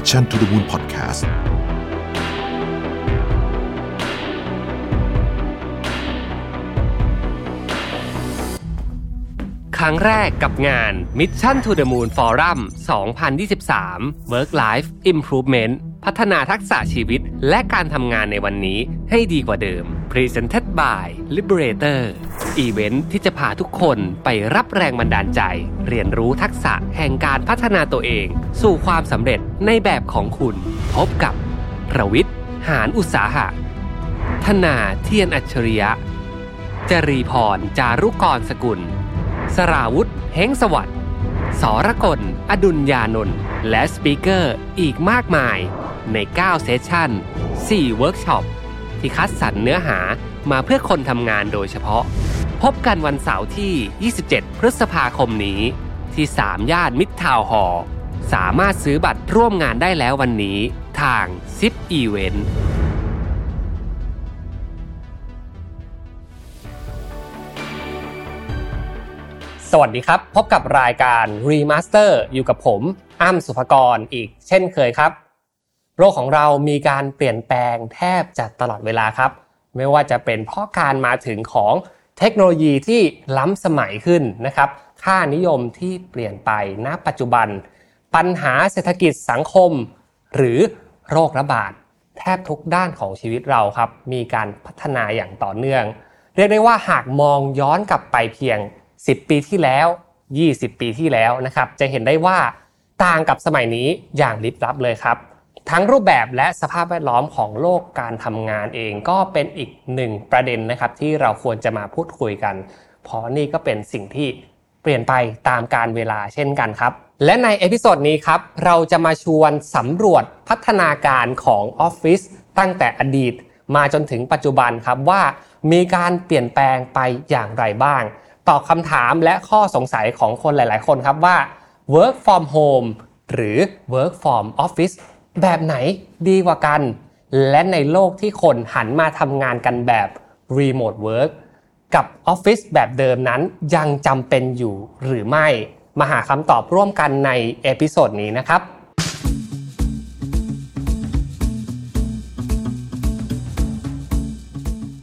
Mission to the Moon Podcast ครั้งแรกกับงาน Mission to the Moon Forum 2023 Work Life Improvement พัฒนาทักษะชีวิตและการทำงานในวันนี้ให้ดีกว่าเดิม Presented by Liberator อีเวนท์ที่จะพาทุกคนไปรับแรงบันดาลใจ เรียนรู้ทักษะแห่งการพัฒนาตัวเอง สู่ความสำเร็จในแบบของคุณ พบกับประวิทย์หารอุตสาหะ ธนาเทียนอัจฉริยะ จรีพร จารุกรสกุล สราวุธเฮงสวัสดิ์สรกล อดุลยานนท์และ speaker อีกมากมายใน 9 session 4 เวิร์กช็อป ที่คัดสรรเนื้อหามาเพื่อคนทำงานโดยเฉพาะ พบกันวันเสาร์ที่ 27 พฤษภาคมนี้ ที่ 3 ย่านมิตรทาวน์ฮอลสามารถซื้อบัตรร่วมงานได้แล้ววันนี้ ทาง ZIP Event สวัสดีครับ พบกับรายการ Remaster อยู่กับผมอ้ำสุภกรอีกเช่นเคยครับ โลกของเรามีการเปลี่ยนแปลงแทบจะตลอดเวลาครับ ไม่ว่าจะเป็นเพราะการมาถึงของเทคโนโลยีที่ล้ำสมัยขึ้นนะครับ ค่านิยมที่เปลี่ยนไปณปัจจุบัน ปัญหาเศรษฐกิจสังคม หรือโรคระบาดแทบทุกด้านของชีวิตเราครับ มีการพัฒนาอย่างต่อเนื่อง เรียกได้ว่าหากมองย้อนกลับไปเพียง 10 ปีที่แล้ว 20 ปีที่แล้วนะครับ จะเห็นได้ว่าต่างกับสมัยนี้อย่างลิบลับเลยครับ ทั้งรูปแบบและสภาพแวดล้อมของโลกการทำงานเองก็เป็นอีกหนึ่งประเด็นนะครับที่เราควรจะมาพูดคุยกัน เพราะนี่ก็เป็นสิ่งที่เปลี่ยนไปตามกาลเวลาเช่นกันครับ และใน episode นี้ครับเราจะมาชวนสำรวจพัฒนาการของออฟฟิศตั้งแต่อดีต มาจนถึงปัจจุบันครับว่ามีการเปลี่ยนแปลงไปอย่างไรบ้าง ตอบคำถามและข้อสงสัยของคนหลาย ๆ คนครับว่า work from home หรือ work from office แบบไหนดีกว่ากัน และในโลกที่คนหันมาทำงานกันแบบ remote work กับออฟฟิศแบบเดิมนั้นยังจำเป็นอยู่หรือไม่ มาหาคำตอบร่วมกันใน episode นี้นะครับ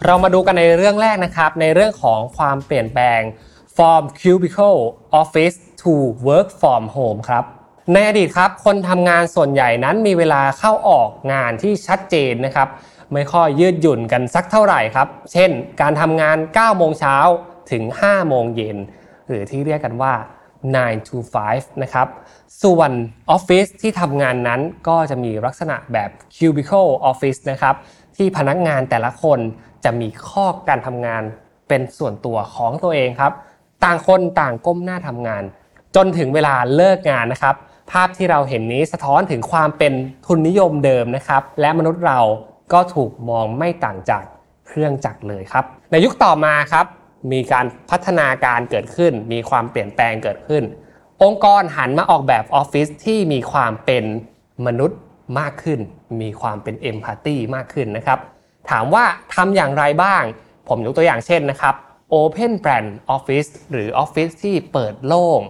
เรามาดูกันในเรื่องแรกนะครับ ในเรื่องของความเปลี่ยนแปลง from cubicle office to work from home ครับ ในอดีตครับคนทำงานส่วนใหญ่นั้นมีเวลาเข้าออกงานที่ชัดเจนนะครับไม่ค่อยยืดหยุ่นกันสักเท่าไหร่ครับ เช่น การทำงาน 9 โมงเช้าถึง 5 โมงเย็น หรือที่เรียกกันว่า 9 to 5 นะครับ ส่วนออฟฟิศที่ทำงานนั้นก็จะมีลักษณะแบบ cubicle office นะครับ ที่พนักงานแต่ละคนจะมีข้อการทำงานเป็นส่วนตัวของตัวเองครับ ต่างคนต่างก้มหน้าทำงาน จนถึงเวลาเลิกงานนะครับ ภาพที่เราเห็นนี้สะท้อนถึงความเป็นทุนนิยมเดิมนะครับ และมนุษย์เราก็ถูกมองไม่ต่างจากเครื่องจักรเลยครับ ในยุคต่อมาครับ มีการพัฒนาการเกิดขึ้น มีความเปลี่ยนแปลงเกิดขึ้น องค์กรหันมาออกแบบออฟฟิศที่มีความเป็นมนุษย์มากขึ้น มีความเป็นเอมพัตตีมากขึ้นนะครับ ถามว่าทำอย่างไรบ้าง ผมยกตัวอย่างเช่นนะครับ Open Plan Office หรือ Office ที่เปิดโล่ง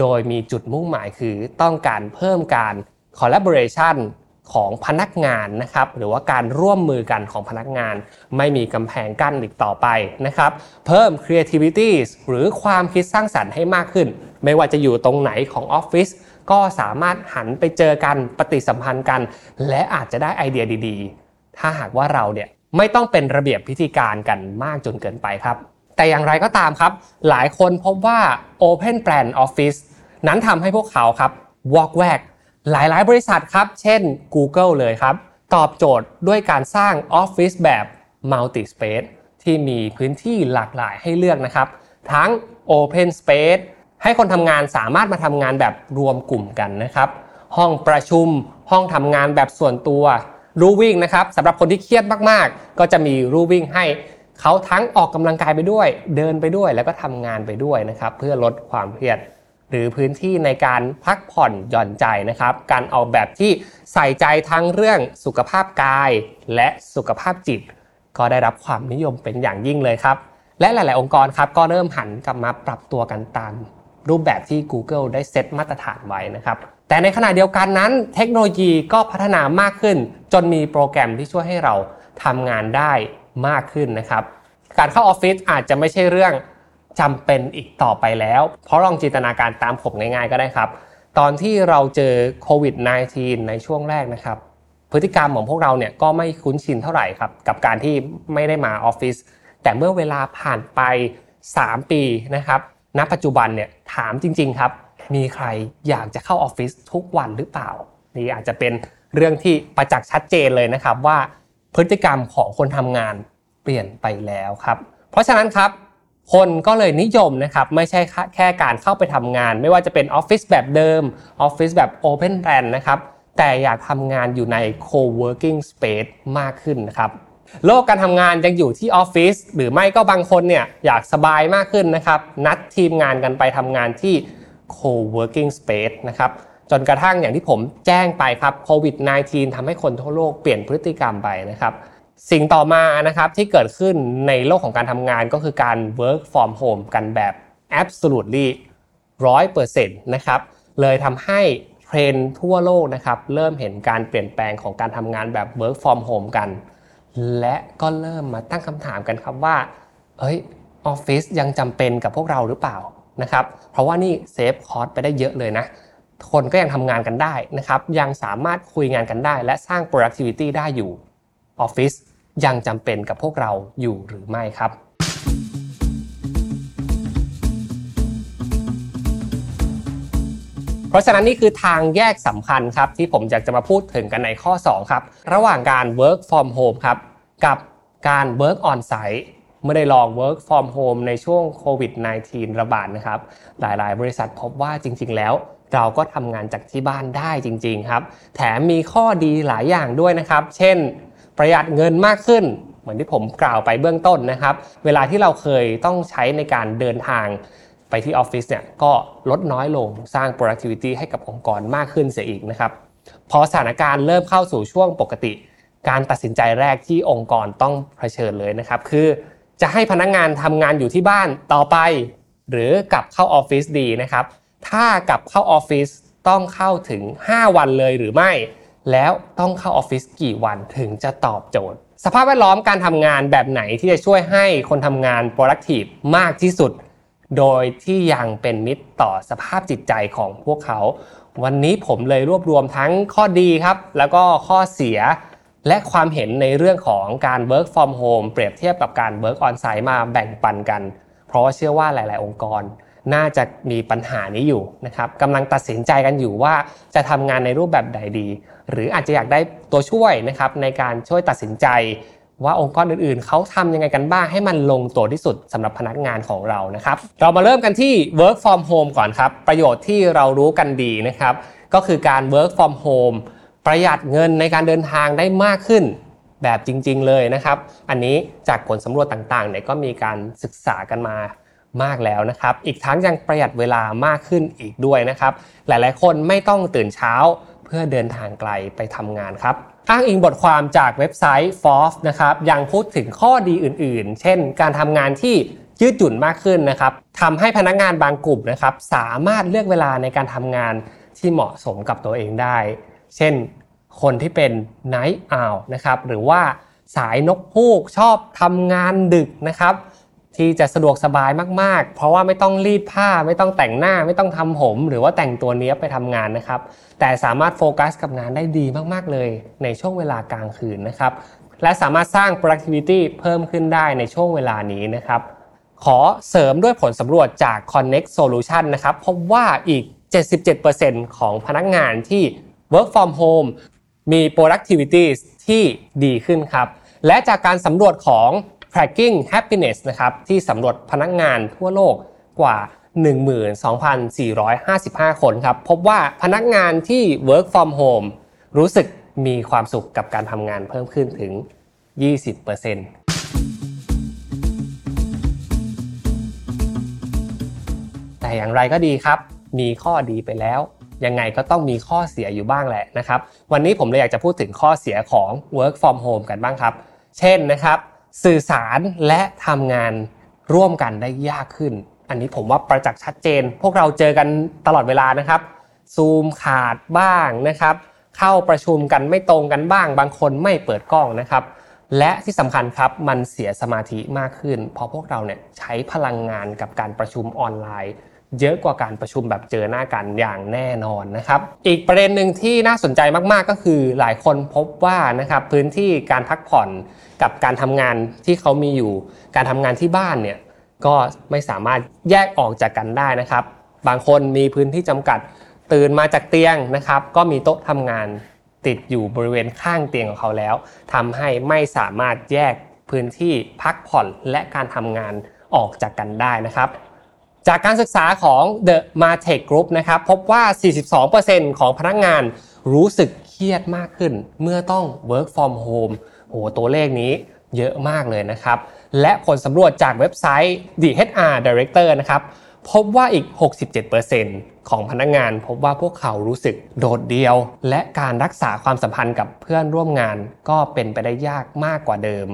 โดยมีจุดมุ่งหมายคือต้องการเพิ่มการ collaboration ของพนักงานนะครับ หรือว่าการร่วมมือกันของพนักงาน ไม่มีกำแพงกั้นอีกต่อไปนะครับ เพิ่ม creativity หรือความคิดสร้างสรรค์ให้มากขึ้น ไม่ว่าจะอยู่ตรงไหนของออฟฟิศก็สามารถหันไปเจอกันปฏิสัมพันธ์กัน และอาจจะได้ไอเดียดีๆ ถ้าหากว่าเราเนี่ยไม่ต้องเป็นระเบียบพิธีการกันมากจนเกินไปครับ แต่อย่างไรก็ตามครับ หลายคนพบว่า Open Plan Office นั้นทำให้พวกเขาครับ walk w a g หลายๆ บริษัทครับ เช่น Google เลยครับ ตอบโจทย์ด้วยการสร้างออฟฟิศแบบ Multi Space ที่มีพื้นที่หลากหลายให้เลือกนะครับ ทั้ง Open Space ให้คนทำงานสามารถมาทำงานแบบรวมกลุ่มกันนะครับ ห้องประชุม ห้องทำงานแบบส่วนตัวรูวิ่งนะครับสำหรับคนที่เครียดมากๆ ก็จะมีรูวิ่งให้ เขาทั้งออกกำลังกายไปด้วย เดินไปด้วยแล้วก็ทำงานไปด้วยนะครับ เพื่อลดความเครียด หรือพื้นที่ในการพักผ่อนหย่อนใจนะครับ การออกแบบที่ใส่ใจทั้งเรื่องสุขภาพกาย และสุขภาพจิต ก็ได้รับความนิยมเป็นอย่างยิ่งเลยครับ และหลาย ๆ องค์กรครับก็เริ่มหันกลับมาปรับตัวกันตามรูปแบบที่ Google ได้เซตมาตรฐานไว้นะครับ แต่ในขณะเดียวกันนั้น เทคโนโลยีก็พัฒนามากขึ้น จนมีโปรแกรมที่ช่วยให้เราทำงานได้ มากขึ้นนะครับ การเข้าออฟฟิศอาจจะไม่ใช่เรื่องจำเป็นอีกต่อไปแล้ว เพราะลองจินตนาการตามผมง่ายๆก็ได้ครับ ตอนที่เราเจอโควิด -19 ในช่วงแรกนะครับ พฤติกรรมของพวกเราเนี่ยก็ไม่คุ้นชินเท่าไหร่ครับ กับการที่ไม่ได้มาออฟฟิศแต่เมื่อเวลาผ่านไป 3 ปีนะครับณปัจจุบันเนี่ยถามจริง ๆครับ มีใครอยากจะเข้าออฟฟิศทุกวันหรือเปล่า นี่อาจจะเป็นเรื่องที่ประจักษ์ชัดเจนเลยนะครับว่า พฤติกรรมของคนทำงานเปลี่ยนไปแล้วครับ เพราะฉะนั้นครับคนก็เลยนิยมนะครับไม่ใช่แค่การเข้าไปทำงาน ไม่ว่าจะเป็นออฟฟิศแบบเดิมออฟฟิศแบบ Open Plan นะครับแต่อยากทำงานอยู่ใน Co-working Space มากขึ้นนะครับโลกการทำงานยังอยู่ที่ออฟฟิศหรือไม่ก็บางคนเนี่ยอยากสบายมากขึ้นนะครับ นัดทีมงานกันไปทำงานที่ Co-working Space นะครับ จนกระทั่งอย่างที่ผมแจ้งไปครับโควิด -19 ทำให้คนทั่วโลกเปลี่ยนพฤติกรรมไปนะครับ สิ่งต่อมานะครับที่เกิดขึ้นในโลกของการทำงานก็คือการ work from home กันแบบ absolutely 100%นะครับเลยทำให้เทรนด์ทั่วโลกนะครับเริ่มเห็นการเปลี่ยนแปลงของการทำงานแบบ work from home กัน และก็เริ่มมาตั้งคำถามกันครับว่า เอ้ยออฟฟิศยังจำเป็นกับพวกเราหรือเปล่านะครับ เพราะว่านี่ save cost ไปได้เยอะเลยนะ คนก็ยังทำงานกันได้นะครับ ยังสามารถคุยงานกันได้ และสร้าง productivity ได้อยู่ออฟฟิศยังจำเป็นกับพวกเราอยู่หรือไม่ครับเพราะฉะนั้นนี่คือทางแยกสำคัญครับที่ผมอยากจะมาพูดถึงกันในข้อ 2 ครับ ระหว่างการ work from home ครับกับการ work on site เมื่อได้ลอง work from home ในช่วงโควิด -19 ระบาดนะครับ หลายๆ บริษัทพบว่าจริง ๆ แล้ว เราก็ทำงานจากที่บ้านได้จริง ๆ ครับ แถมมีข้อดีหลายอย่างด้วยนะครับ เช่น ประหยัดเงินมากขึ้นเหมือนที่ผมกล่าวไปเบื้องต้นนะครับ เวลาที่เราเคยต้องใช้ในการเดินทางไปที่ออฟฟิศเนี่ยก็ลดน้อยลงสร้าง productivity ให้กับองค์กรมากขึ้นเสียอีกนะครับ พอสถานการณ์เริ่มเข้าสู่ช่วงปกติ การตัดสินใจแรกที่องค์กรต้องเผชิญเลยนะครับ คือจะให้พนักงงานทำงานอยู่ที่บ้านต่อไป หรือกลับเข้าออฟฟิศดีนะครับ ถ้ากลับเข้าออฟฟิศต้องเข้าถึง 5 วันเลยหรือไม่ แล้วต้องเข้าออฟฟิศกี่วันถึงจะตอบโจทย์ สภาพแวดล้อมการทำงานแบบไหนที่จะช่วยให้คนทำงาน productive มากที่สุด โดยที่ยังเป็นมิตรต่อสภาพจิตใจของพวกเขา วันนี้ผมเลยรวบรวมทั้งข้อดีครับ แล้วก็ข้อเสียและความเห็นในเรื่องของการ work from home เปรียบเทียบกับการ work on site มาแบ่งปันกัน เพราะเชื่อว่าหลาย ๆ องค์กร น่าจะมีปัญหานี้อยู่นะครับกำลังตัดสินใจกันอยู่ว่าจะทำงานในรูปแบบใดดี หรืออาจจะอยากได้ตัวช่วยนะครับในการช่วยตัดสินใจว่าองค์กรอื่นๆ เขาทำยังไงกันบ้างให้มันลงตัวที่สุดสำหรับพนักงานของเรานะครับ เรามาเริ่มกันที่ work from home ก่อนครับ ประโยชน์ที่เรารู้กันดีนะครับ ก็คือการ work from home ประหยัดเงินในการเดินทางได้มากขึ้นแบบจริง ๆ เลยนะครับ อันนี้จากผลสำรวจต่างๆเนี่ยก็มีการศึกษากันมา มากแล้วนะครับ อีกทั้งยังประหยัดเวลามากขึ้นอีกด้วยนะครับ หลายๆ คนไม่ต้องตื่นเช้าเพื่อเดินทางไกลไปทำงานครับ อ้างอิงบทความจากเว็บไซต์ Forbes นะครับยังพูดถึงข้อดีอื่นๆ เช่น การทำงานที่ยืดหยุ่นมากขึ้นนะครับทำให้พนักงานบางกลุ่มนะครับสามารถเลือกเวลาในการทำงานที่เหมาะสมกับตัวเองได้ เช่น คนที่เป็น night owl นะครับหรือว่าสายนกฮูกชอบทำงานดึกนะครับ ที่จะสะดวกสบายมากๆ เพราะว่าไม่ต้องรีดผ้าไม่ต้องแต่งหน้าไม่ต้องทำผม หรือว่าแต่งตัวเนี้ยไปทำงานนะครับ แต่สามารถโฟกัสกับงานได้ดีมากๆเลยในช่วงเวลากลางคืนนะครับ และสามารถสร้าง productivity เพิ่มขึ้นได้ในช่วงเวลานี้นะครับ ขอเสริมด้วยผลสำรวจจาก Connect Solution นะครับพบว่าอีก 77%ของพนักงานที่ work from home มี productivity ที่ดีขึ้นครับ และจากการสำรวจของ tracking happiness นะครับที่สำรวจพนักงานทั่วโลกกว่า 12,455 คนครับพบว่าพนักงานที่ work from home รู้สึกมีความสุขกับการทำงานเพิ่มขึ้นถึง 20%แต่อย่างไรก็ดีครับ มีข้อดีไปแล้ว ยังไงก็ต้องมีข้อเสียอยู่บ้างแหละนะครับ วันนี้ผมเลยอยากจะพูดถึงข้อเสียของ work from home กันบ้างครับ เช่นนะครับ สื่อสารและทำงานร่วมกันได้ยากขึ้น อันนี้ผมว่าประจักษ์ชัดเจน พวกเราเจอกันตลอดเวลานะครับ ซูมขาดบ้างนะครับ เข้าประชุมกันไม่ตรงกันบ้าง บางคนไม่เปิดกล้องนะครับ และที่สำคัญครับมันเสียสมาธิมากขึ้น เพราะพวกเราเนี่ยใช้พลังงานกับการประชุมออนไลน์ เยอะกว่าการประชุมแบบเจอหน้ากันอย่างแน่นอนนะครับ อีกประเด็นหนึ่งที่น่าสนใจมากๆก็คือหลายคนพบว่านะครับพื้นที่การพักผ่อนกับการทำงานที่เขามีอยู่การทำงานที่บ้านเนี่ยก็ไม่สามารถแยกออกจากกันได้นะครับ บางคนมีพื้นที่จำกัดตื่นมาจากเตียงนะครับ ก็มีโต๊ะทำงานติดอยู่บริเวณข้างเตียงของเขาแล้วทำให้ไม่สามารถแยกพื้นที่พักผ่อนและการทำงานออกจากกันได้นะครับ จากการศึกษาของ The Martech Group นะครับพบว่า 42%ของพนักงานรู้สึกเครียดมากขึ้น เมื่อต้อง work from home โหตัวเลขนี้เยอะมากเลยนะครับ และผลสำรวจจากเว็บไซต์ The HR Director นะครับพบว่าอีก 67%ของพนักงาน พบว่าพวกเขารู้สึกโดดเดี่ยว และการรักษาความสัมพันธ์กับเพื่อนร่วมงานก็เป็นไปได้ยากมากกว่าเดิม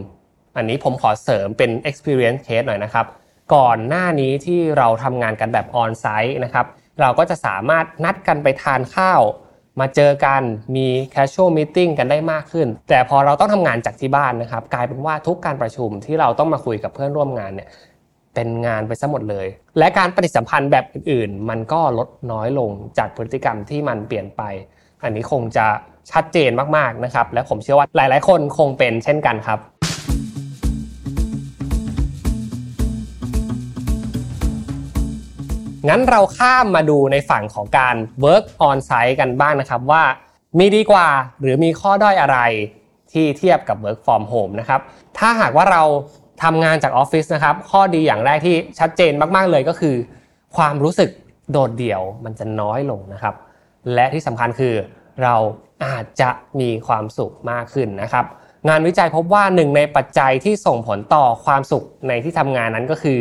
อันนี้ผมขอเสริมเป็น experience case หน่อยนะครับ ก่อนหน้านี้ที่เราทำงานกันแบบออนไซต์นะครับเราก็จะสามารถนัดกันไปทานข้าว มาเจอกันมี casual meeting กันได้มากขึ้น แต่พอเราต้องทำงานจากที่บ้านนะครับ กลายเป็นว่าทุกการประชุมที่เราต้องมาคุยกับเพื่อนร่วมงานเนี่ยเป็นงานไปซะหมดเลย และการปฏิสัมพันธ์แบบอื่นๆ มันก็ลดน้อยลงจากพฤติกรรมที่มันเปลี่ยนไป อันนี้คงจะชัดเจนมากๆนะครับ และผมเชื่อว่าหลาย ๆ คนคงเป็นเช่นกันครับ งั้นเราข้ามมาดูในฝั่งของการ work on site กันบ้างนะครับว่ามีดีกว่าหรือมีข้อด้อยอะไรที่เทียบกับ work from home นะครับ ถ้าหากว่าเราทำงานจากออฟฟิศนะครับ ข้อดีอย่างแรกที่ชัดเจนมาก ๆ เลยก็คือ ความรู้สึกโดดเดี่ยวมันจะน้อยลงนะครับ และที่สำคัญคือเราอาจจะมีความสุขมากขึ้นนะครับ งานวิจัยพบว่าหนึ่งในปัจจัยที่ส่งผลต่อความสุขในที่ทำงานนั้นก็คือ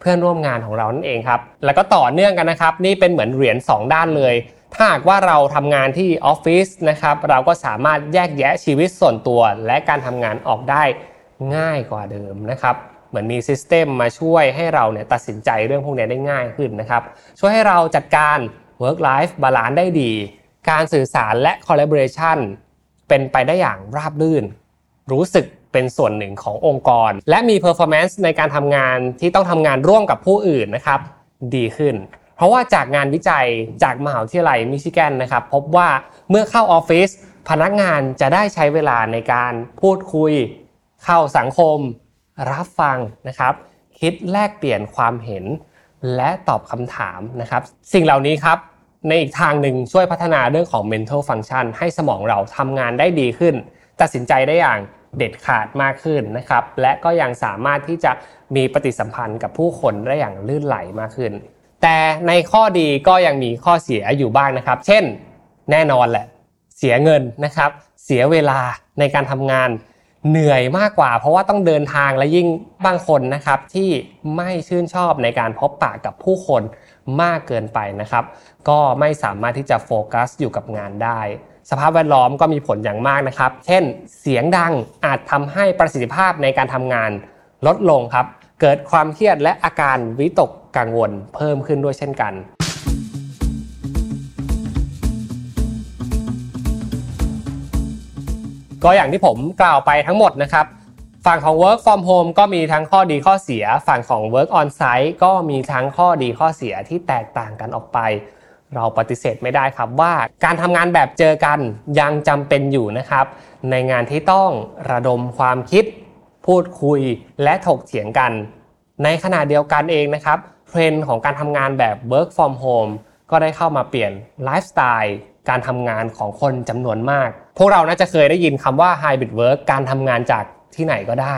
เพื่อนร่วมงานของเรานั่นเองครับ แล้วก็ต่อเนื่องกันนะครับ นี่เป็นเหมือนเหรียญ2 ด้านเลย ถ้าหากว่าเราทำงานที่ออฟฟิศนะครับ เราก็สามารถแยกแยะชีวิตส่วนตัว และการทำงานออกได้ง่ายกว่าเดิมนะครับ เหมือนมีซิสเต็มมาช่วยให้เราเนี่ยตัดสินใจเรื่องพวกนี้ได้ง่ายขึ้นนะครับ ช่วยให้เราจัดการ work life balance ได้ดี การสื่อสารและ collaboration เป็นไปได้อย่างราบรื่น รู้สึก เป็นส่วนหนึ่งขององค์กร และมี performance ในการทำงานที่ต้องทำงานร่วมกับผู้อื่นนะครับดีขึ้น เพราะว่าจากงานวิจัยจากมหาวิทยาลัยมิชิแกนนะครับพบว่าเมื่อเข้าออฟฟิศพนักงานจะได้ใช้เวลาในการพูดคุย เข้าสังคม รับฟังนะครับ คิดแลกเปลี่ยนความเห็น และตอบคำถามนะครับ สิ่งเหล่านี้ครับในอีกทางหนึ่งช่วยพัฒนาเรื่องของ mental function ให้สมองเราทำงานได้ดีขึ้น ตัดสินใจได้อย่าง เด็ดขาดมากขึ้นนะครับ และก็ยังสามารถที่จะมีปฏิสัมพันธ์กับผู้คนได้อย่างลื่นไหลมากขึ้น แต่ในข้อดีก็ยังมีข้อเสียอยู่บ้างนะครับ เช่น แน่นอนแหละ เสียเงินนะครับ เสียเวลาในการทำงานเหนื่อยมากกว่า เพราะว่าต้องเดินทางและยิ่งบางคนนะครับที่ไม่ชื่นชอบในการพบปะกับผู้คนมากเกินไปนะครับ ก็ไม่สามารถที่จะโฟกัสอยู่กับงานได้ สภาพแวดล้อมก็มีผลอย่างมากนะครับ เช่น เสียงดังอาจทำให้ประสิทธิภาพในการทำงานลดลงครับ เกิดความเครียดและอาการวิตกกังวลเพิ่มขึ้นด้วยเช่นกันก็อย่างที่ผมกล่าวไปทั้งหมดนะครับ ฝั่งของ work from home ก็มีทั้งข้อดีข้อเสีย ฝั่งของ work on site ก็มีทั้งข้อดีข้อเสียที่แตกต่างกันออกไป เราปฏิเสธไม่ได้ครับว่าการทำงานแบบเจอกันยังจำเป็นอยู่นะครับ ในงานที่ต้องระดมความคิด พูดคุยและถกเถียงกัน ในขณะเดียวกันเองนะครับเทรนด์ของการทำงานแบบ work from home ก็ได้เข้ามาเปลี่ยนไลฟ์สไตล์การทำงานของคนจำนวนมาก พวกเราน่าจะเคยได้ยินคำว่า hybrid work การทำงานจากที่ไหนก็ได้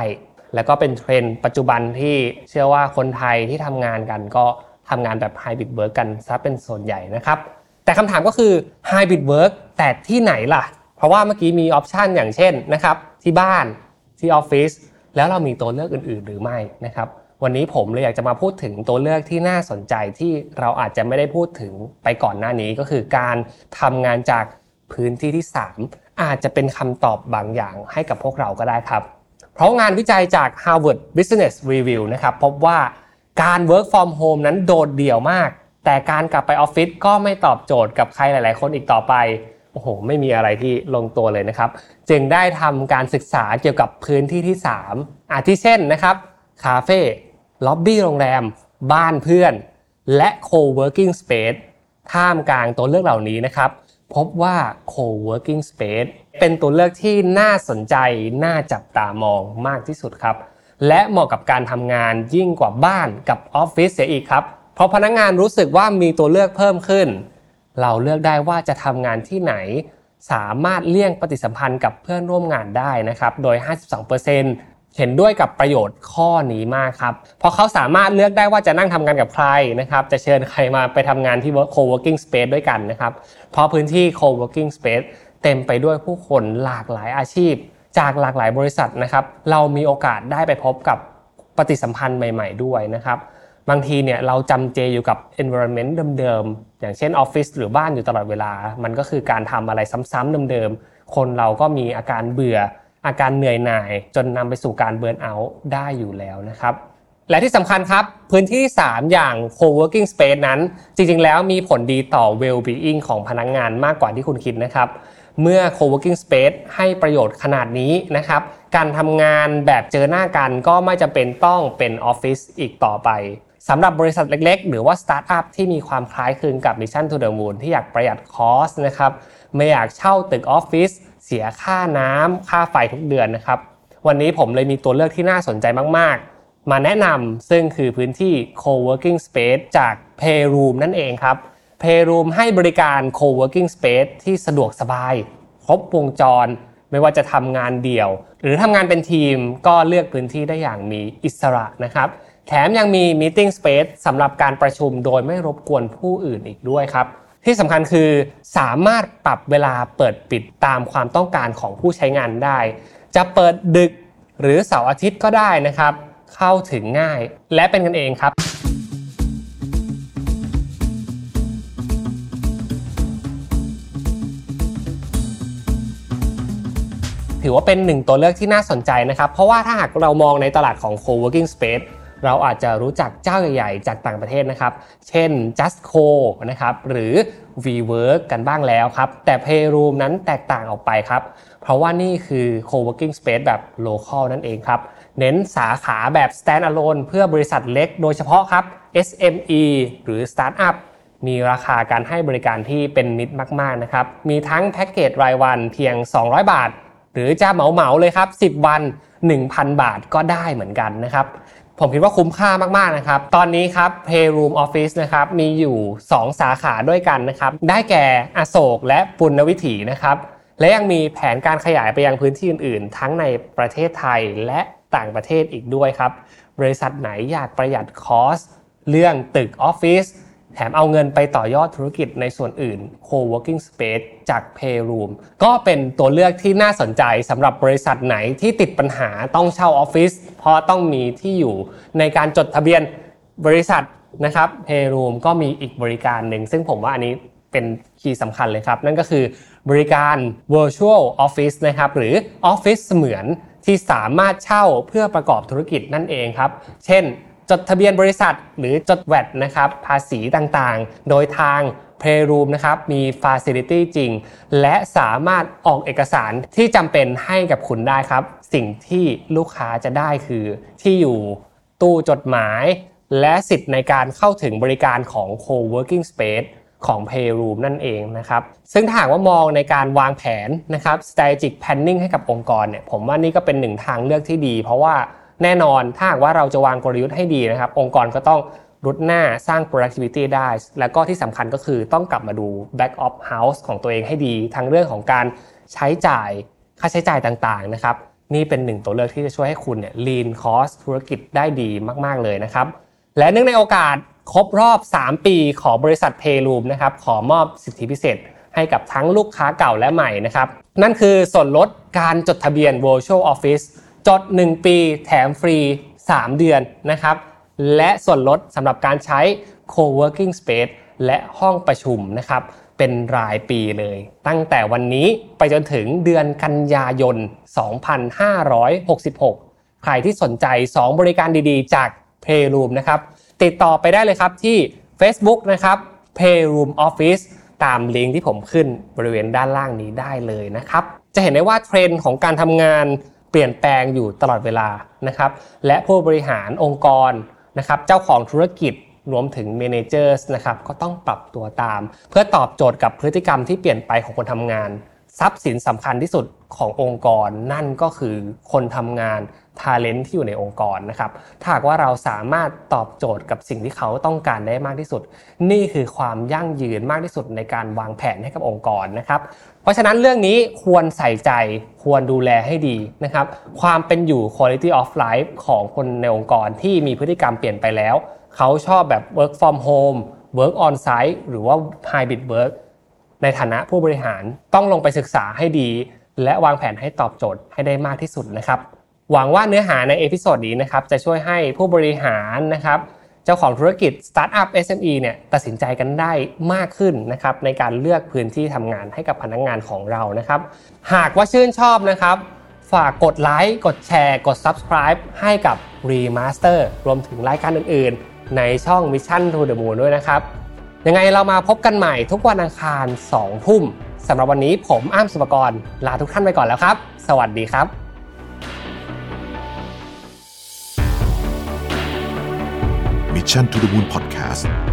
แล้วก็เป็นเทรนด์ปัจจุบันที่เชื่อว่าคนไทยที่ทำงานกันก็ ทำงานแบบ hybrid work กันซะเป็นส่วนใหญ่นะครับ แต่คำถามก็คือ hybrid work แต่ที่ไหนล่ะ เพราะว่าเมื่อกี้มีออปชันอย่างเช่นนะครับที่บ้านที่ออฟฟิศแล้วเรามีตัวเลือกอื่น ๆ หรือไม่นะครับ วันนี้ผมเลยอยากจะมาพูดถึงตัวเลือกที่น่าสนใจที่เราอาจจะไม่ได้พูดถึงไปก่อนหน้านี้ก็คือการทำงานจากพื้นที่ที่ 3 อาจจะเป็นคำตอบบางอย่างให้กับพวกเราก็ได้ครับ เพราะงานวิจัยจาก Harvard Business Review นะครับพบว่า การ work from home นั้นโดดเดี่ยวมาก แต่การกลับไปออฟฟิศก็ไม่ตอบโจทย์กับใครหลาย ๆ คนอีกต่อไปโอ้โหไม่มีอะไรที่ลงตัวเลยนะครับ จึงได้ทำการศึกษาเกี่ยวกับพื้นที่ที่ 3 อาทิเช่นนะครับคาเฟ่ล็อบบี้โรงแรม บ้านเพื่อน และ co-working space ท่ามกลางตัวเลือกเหล่านี้นะครับ พบว่า co-working space เป็นตัวเลือกที่น่าสนใจ น่าจับตามองมากที่สุดครับ และเหมาะกับการทำงานยิ่งกว่าบ้านกับออฟฟิศเสียอีกครับ เพราะพนักงงานรู้สึกว่ามีตัวเลือกเพิ่มขึ้น เราเลือกได้ว่าจะทำงานที่ไหน สามารถเลี่ยงปฏิสัมพันธ์กับเพื่อนร่วมงานได้นะครับ โดย 52%เห็นด้วยกับประโยชน์ข้อนี้มากครับ เพราะเขาสามารถเลือกได้ว่าจะนั่งทำงานกับใครนะครับ จะเชิญใครมาไปทำงานที่ co-working space ด้วยกันนะครับ เพราะพื้นที่ co-working space เต็มไปด้วยผู้คนหลากหลายอาชีพ จากหลากหลายบริษัทนะครับ เรามีโอกาสได้ไปพบกับปฏิสัมพันธ์ใหม่ ๆ ด้วยนะครับ บางทีเนี่ยเราจำเจอยู่กับ environment เดิมๆ อย่างเช่นออฟฟิศหรือบ้านอยู่ตลอดเวลา มันก็คือการทำอะไรซ้ำๆเดิมๆ คนเราก็มีอาการเบื่อ อาการเหนื่อยหน่าย จนนำไปสู่การเบิร์นเอาท์ได้อยู่แล้วนะครับและที่สำคัญครับ พื้นที่ 3 อย่าง co-working space นั้น จริงๆ แล้วมีผลดีต่อ well-being ของพนักงงานมากกว่าที่คุณคิดนะครับ เมื่อ co-working space ให้ประโยชน์ขนาดนี้นะครับ การทำงานแบบเจอหน้ากันก็ไม่จำเป็นต้องเป็นออฟฟิศอีกต่อไปสำหรับบริษัทเล็กๆ หรือว่าสตาร์ทอัพที่มีความคล้ายคลึงกับ Mission to the Moon ที่อยากประหยัดคอสนะครับ ไม่อยากเช่าตึกออฟฟิศเสียค่าน้ำค่าไฟทุกเดือนนะครับ วันนี้ผมเลยมีตัวเลือกที่น่าสนใจมากๆ มาแนะนำซึ่งคือพื้นที่ co-working space จาก Payroom นั่นเองครับ Payroom ให้บริการ co-working space ที่สะดวกสบาย ครบวงจร ไม่ว่าจะทำงานเดี่ยว หรือทำงานเป็นทีมก็เลือกพื้นที่ได้อย่างมีอิสระนะครับ แถมยังมี Meeting Space สำหรับการประชุมโดยไม่รบกวนผู้อื่นอีกด้วยครับ ที่สำคัญคือสามารถปรับเวลาเปิดปิดตามความต้องการของผู้ใช้งานได้ จะเปิดดึกหรือเสาร์อาทิตย์ก็ได้นะครับ เข้าถึงง่ายและเป็นกันเองครับ ถือว่าเป็นหนึ่งตัวเลือกที่น่าสนใจนะครับ เพราะว่าถ้าหากเรามองในตลาดของ co-working space เราอาจจะรู้จักเจ้าใหญ่ๆ จากต่างประเทศนะครับ เช่น Justco นะครับ หรือ WeWork กันบ้างแล้วครับ แต่ Payroom นั้นแตกต่างออกไปครับ เพราะว่านี่คือ co-working space แบบ local นั่นเองครับ เน้นสาขาแบบ standalone เพื่อบริษัทเล็กโดยเฉพาะครับ SME หรือ startup มีราคาการให้บริการที่เป็นมิตรมาก ๆ นะครับ มีทั้งแพ็กเกจรายวันเพียง 200 บาท หรือจะเหมาเหมาเลยครับ 10 วัน 1,000 บาทก็ได้เหมือนกันนะครับ ผมคิดว่าคุ้มค่ามาก ๆ นะครับ ตอนนี้ครับ Payroom Office นะครับมีอยู่ 2 สาขาด้วยกันนะครับ ได้แก่อโศกและปุณณวิถีนะครับ และยังมีแผนการขยายไปยังพื้นที่อื่น ๆ ทั้งในประเทศไทยและต่างประเทศอีกด้วยครับ บริษัทไหนอยากประหยัดคอสเรื่องตึกออฟฟิศ แถมเอาเงินไปต่อยอดธุรกิจในส่วนอื่น co-working space จาก Payroom ก็เป็นตัวเลือกที่น่าสนใจสำหรับบริษัทไหนที่ติดปัญหาต้องเช่าออฟฟิศเพราะต้องมีที่อยู่ในการจดทะเบียนบริษัทนะครับ Payroom ก็มีอีกบริการหนึ่ง ซึ่งผมว่าอันนี้เป็นคีย์สำคัญเลยครับ นั่นก็คือบริการ virtual office นะครับหรือ office เสมือนที่สามารถเช่าเพื่อประกอบธุรกิจนั่นเองครับ เช่น จดทะเบียนบริษัทหรือจดแวดนะครับภาษีต่างๆ โดยทาง Payroom นะครับมีฟาซิลิตี้จริง และสามารถออกเอกสารที่จำเป็นให้กับคุณได้ครับ สิ่งที่ลูกค้าจะได้คือที่อยู่ตู้จดหมาย และสิทธิ์ในการเข้าถึงบริการของ co-working space ของ Payroom นั่นเองนะครับ ซึ่งถ้าหากว่ามองในการวางแผนนะครับ strategic planning ให้กับองค์กรเนี่ย ผมว่านี่ก็เป็นหนึ่งทางเลือกที่ดี เพราะว่า แน่นอนถ้าหากว่าเราจะวางกลยุทธ์ให้ดีนะครับ องค์กรก็ต้องรุดหน้าสร้าง productivity ได้ แล้วก็ที่สำคัญก็คือต้องกลับมาดู back of house ของตัวเองให้ดี ทั้งเรื่องของการใช้จ่ายค่าใช้จ่ายต่างๆนะครับ นี่เป็นหนึ่งตัวเลือกที่จะช่วยให้คุณเนี่ย lean cost ธุรกิจได้ดีมากๆเลยนะครับ และเนื่องในโอกาสครบรอบ 3 ปีของบริษัท Payroom นะครับขอมอบสิทธิพิเศษให้กับทั้งลูกค้าเก่าและใหม่นะครับ นั่นคือส่วนลดการจดทะเบียน virtual office จด 1 ปีแถมฟรี 3 เดือนนะครับ และส่วนลดสำหรับการใช้ co-working space และห้องประชุมนะครับ เป็นรายปีเลย ตั้งแต่วันนี้ไปจนถึงเดือนกันยายน 2566 ใครที่สนใจ 2 บริการดีๆ จาก Playroom นะครับ ติดต่อไปได้เลยครับที่ Facebook นะครับ Payroom Office ตามลิงก์ที่ผมขึ้นบริเวณด้านล่างนี้ได้เลยนะครับ จะเห็นได้ว่าเทรนด์ของการทำงาน เปลี่ยนแปลงอยู่ตลอดเวลานะครับ และผู้บริหารองค์กรนะครับ เจ้าของธุรกิจรวมถึง manager นะครับก็ต้องปรับตัวตาม เพื่อตอบโจทย์กับพฤติกรรมที่เปลี่ยนไปของคนทำงาน ทรัพย์สินสำคัญที่สุดขององค์กรนั่นก็คือคนทำงาน talent ที่อยู่ในองค์กรนะครับถ้าหากว่าเราสามารถตอบโจทย์กับสิ่งที่เขาต้องการได้มากที่สุด นี่คือความยั่งยืนมากที่สุดในการวางแผนให้กับองค์กรนะครับเพราะฉะนั้นเรื่องนี้ควรใส่ใจควรดูแลให้ดีนะครับความเป็นอยู่ quality of life ของคนในองค์กรที่มีพฤติกรรมเปลี่ยนไปแล้ว เขาชอบแบบ work from home work on site หรือว่า hybrid work ในฐานะผู้บริหารต้องลงไปศึกษาให้ดี และวางแผนให้ตอบโจทย์ให้ได้มากที่สุดนะครับ หวังว่าเนื้อหาใน episode นี้นะครับจะช่วยให้ผู้บริหารนะครับเจ้าของธุรกิจสตาร์ทอัพ SME เนี่ยตัดสินใจกันได้มากขึ้นนะครับในการเลือกพื้นที่ทำงานให้กับพนักงานของเรานะครับ หากว่าชื่นชอบนะครับ ฝากกดไลค์กดแชร์ กด Subscribe ให้กับ Remaster รวมถึงรายการอื่นๆ ในช่อง Mission to the Moon ด้วยนะครับ ยังไงเรามาพบกันใหม่ทุกวันอังคาร2ทุ่มสำหรับวันนี้ผมอ้ามสุปกรณ์ลาทุกท่านไปก่อนแล้วครับ สวัสดีครับ Mission to the Moon Podcast